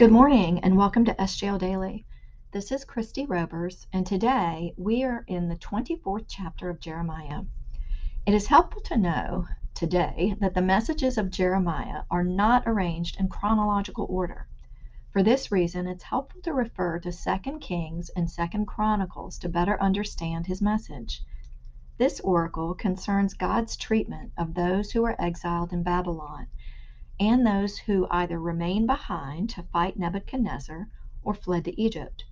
Good morning and welcome to SJL Daily. This is Kristie Robers, and today we are in the 24th chapter of Jeremiah. It is helpful to know today that the messages of Jeremiah are not arranged in chronological order. For this reason, it's helpful to refer to 2 Kings and 2 Chronicles to better understand his message. This oracle concerns God's treatment of those who are exiled in Babylon and those who either remained behind to fight Nebuchadnezzar or fled to Egypt.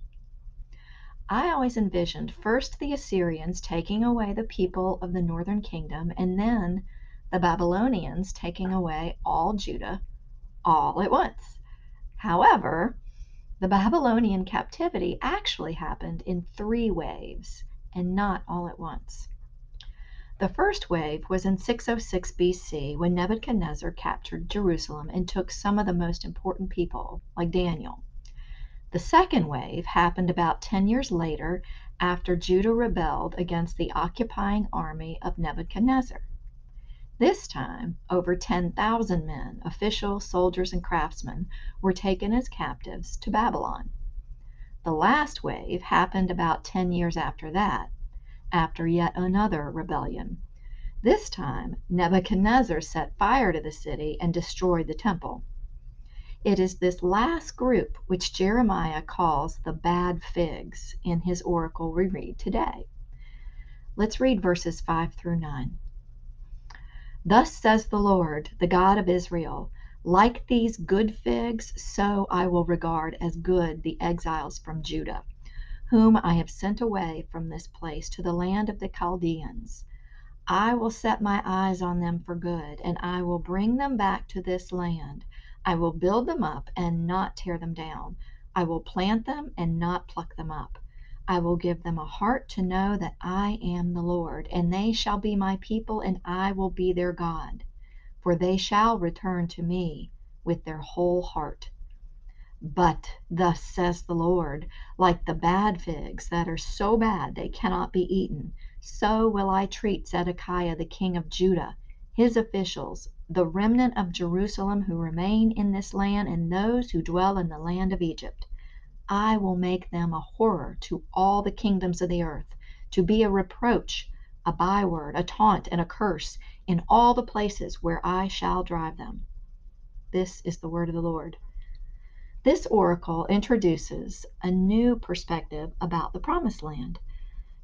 I always envisioned first the Assyrians taking away the people of the northern kingdom and then the Babylonians taking away all Judah all at once. However, the Babylonian captivity actually happened in three waves and not all at once. The first wave was in 606 BC when Nebuchadnezzar captured Jerusalem and took some of the most important people, like Daniel. The second wave happened about 10 years later after Judah rebelled against the occupying army of Nebuchadnezzar. This time, over 10,000 men, officials, soldiers, and craftsmen, were taken as captives to Babylon. The last wave happened about 10 years after that after yet another rebellion. This time, Nebuchadnezzar set fire to the city and destroyed the temple. It is this last group which Jeremiah calls the bad figs in his oracle we read today. Let's read verses 5 through 9. Thus says the Lord, the God of Israel Like these good figs, so I will regard as good the exiles from Judah whom I have sent away from this place to the land of the Chaldeans. I will set my eyes on them for good, and I will bring them back to this land. I will build them up and not tear them down. I will plant them and not pluck them up. I will give them a heart to know that I am the Lord, and they shall be my people, and I will be their God. For they shall return to me with their whole heart. But thus says the Lord, like the bad figs that are so bad they cannot be eaten, so will I treat Zedekiah the king of Judah, his officials, the remnant of Jerusalem who remain in this land, and those who dwell in the land of Egypt. I will make them a horror to all the kingdoms of the earth, to be a reproach, a byword, a taunt, and a curse in all the places where I shall drive them. This is the word of the Lord. This oracle introduces a new perspective about the Promised Land.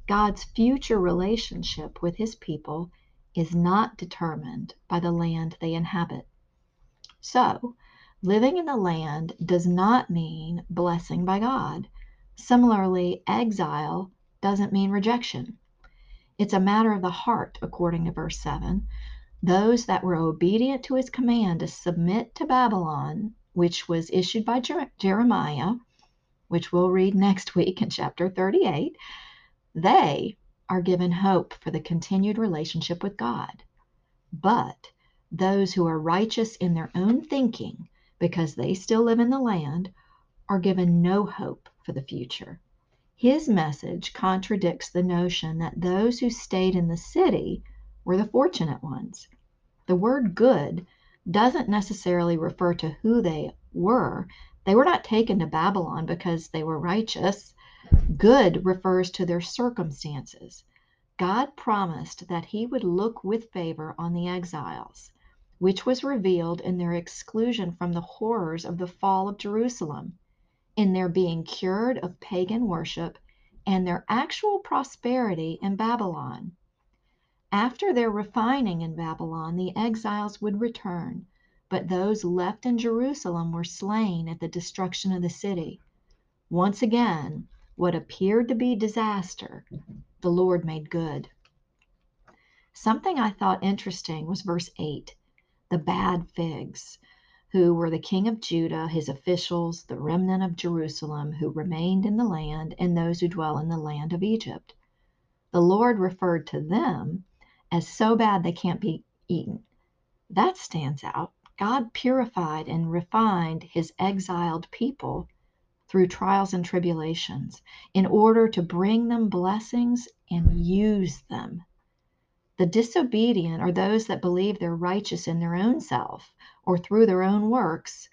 God's future relationship with his people is not determined by the land they inhabit. So, living in the land does not mean blessing by God. Similarly, exile doesn't mean rejection. It's a matter of the heart, according to verse 7. Those that were obedient to his command to submit to Babylon which was issued by Jeremiah, which we'll read next week in chapter 38, they are given hope for the continued relationship with God. But those who are righteous in their own thinking, because they still live in the land, are given no hope for the future. His message contradicts the notion that those who stayed in the city were the fortunate ones. The word good doesn't necessarily refer to who they were. They were not taken to Babylon because they were righteous. Good refers to their circumstances. God promised that he would look with favor on the exiles, which was revealed in their exclusion from the horrors of the fall of Jerusalem, in their being cured of pagan worship, and their actual prosperity in Babylon. After their refining in Babylon, the exiles would return, but those left in Jerusalem were slain at the destruction of the city. Once again, what appeared to be disaster, the Lord made good. Something I thought interesting was verse 8 the bad figs, who were the king of Judah, his officials, the remnant of Jerusalem who remained in the land, and those who dwell in the land of Egypt. The Lord referred to them as so bad they can't be eaten. That stands out. God purified and refined his exiled people through trials and tribulations in order to bring them blessings and use them. The disobedient are those that believe they're righteous in their own self or through their own works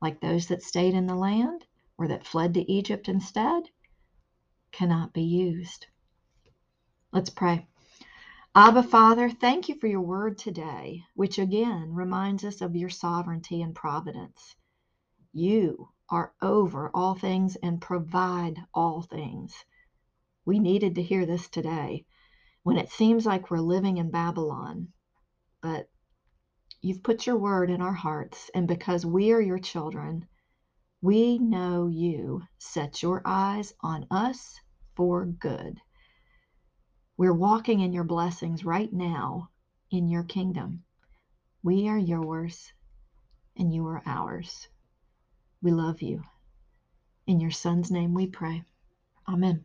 like those that stayed in the land or that fled to Egypt instead, cannot be used. Let's pray. Abba, Father, thank you for your word today, which again reminds us of your sovereignty and providence. You are over all things and provide all things. We needed to hear this today when it seems like we're living in Babylon, but you've put your word in our hearts, and because we are your children, we know you set your eyes on us for good. We're walking in your blessings right now in your kingdom. We are yours and you are ours. We love you. In your son's name we pray. Amen.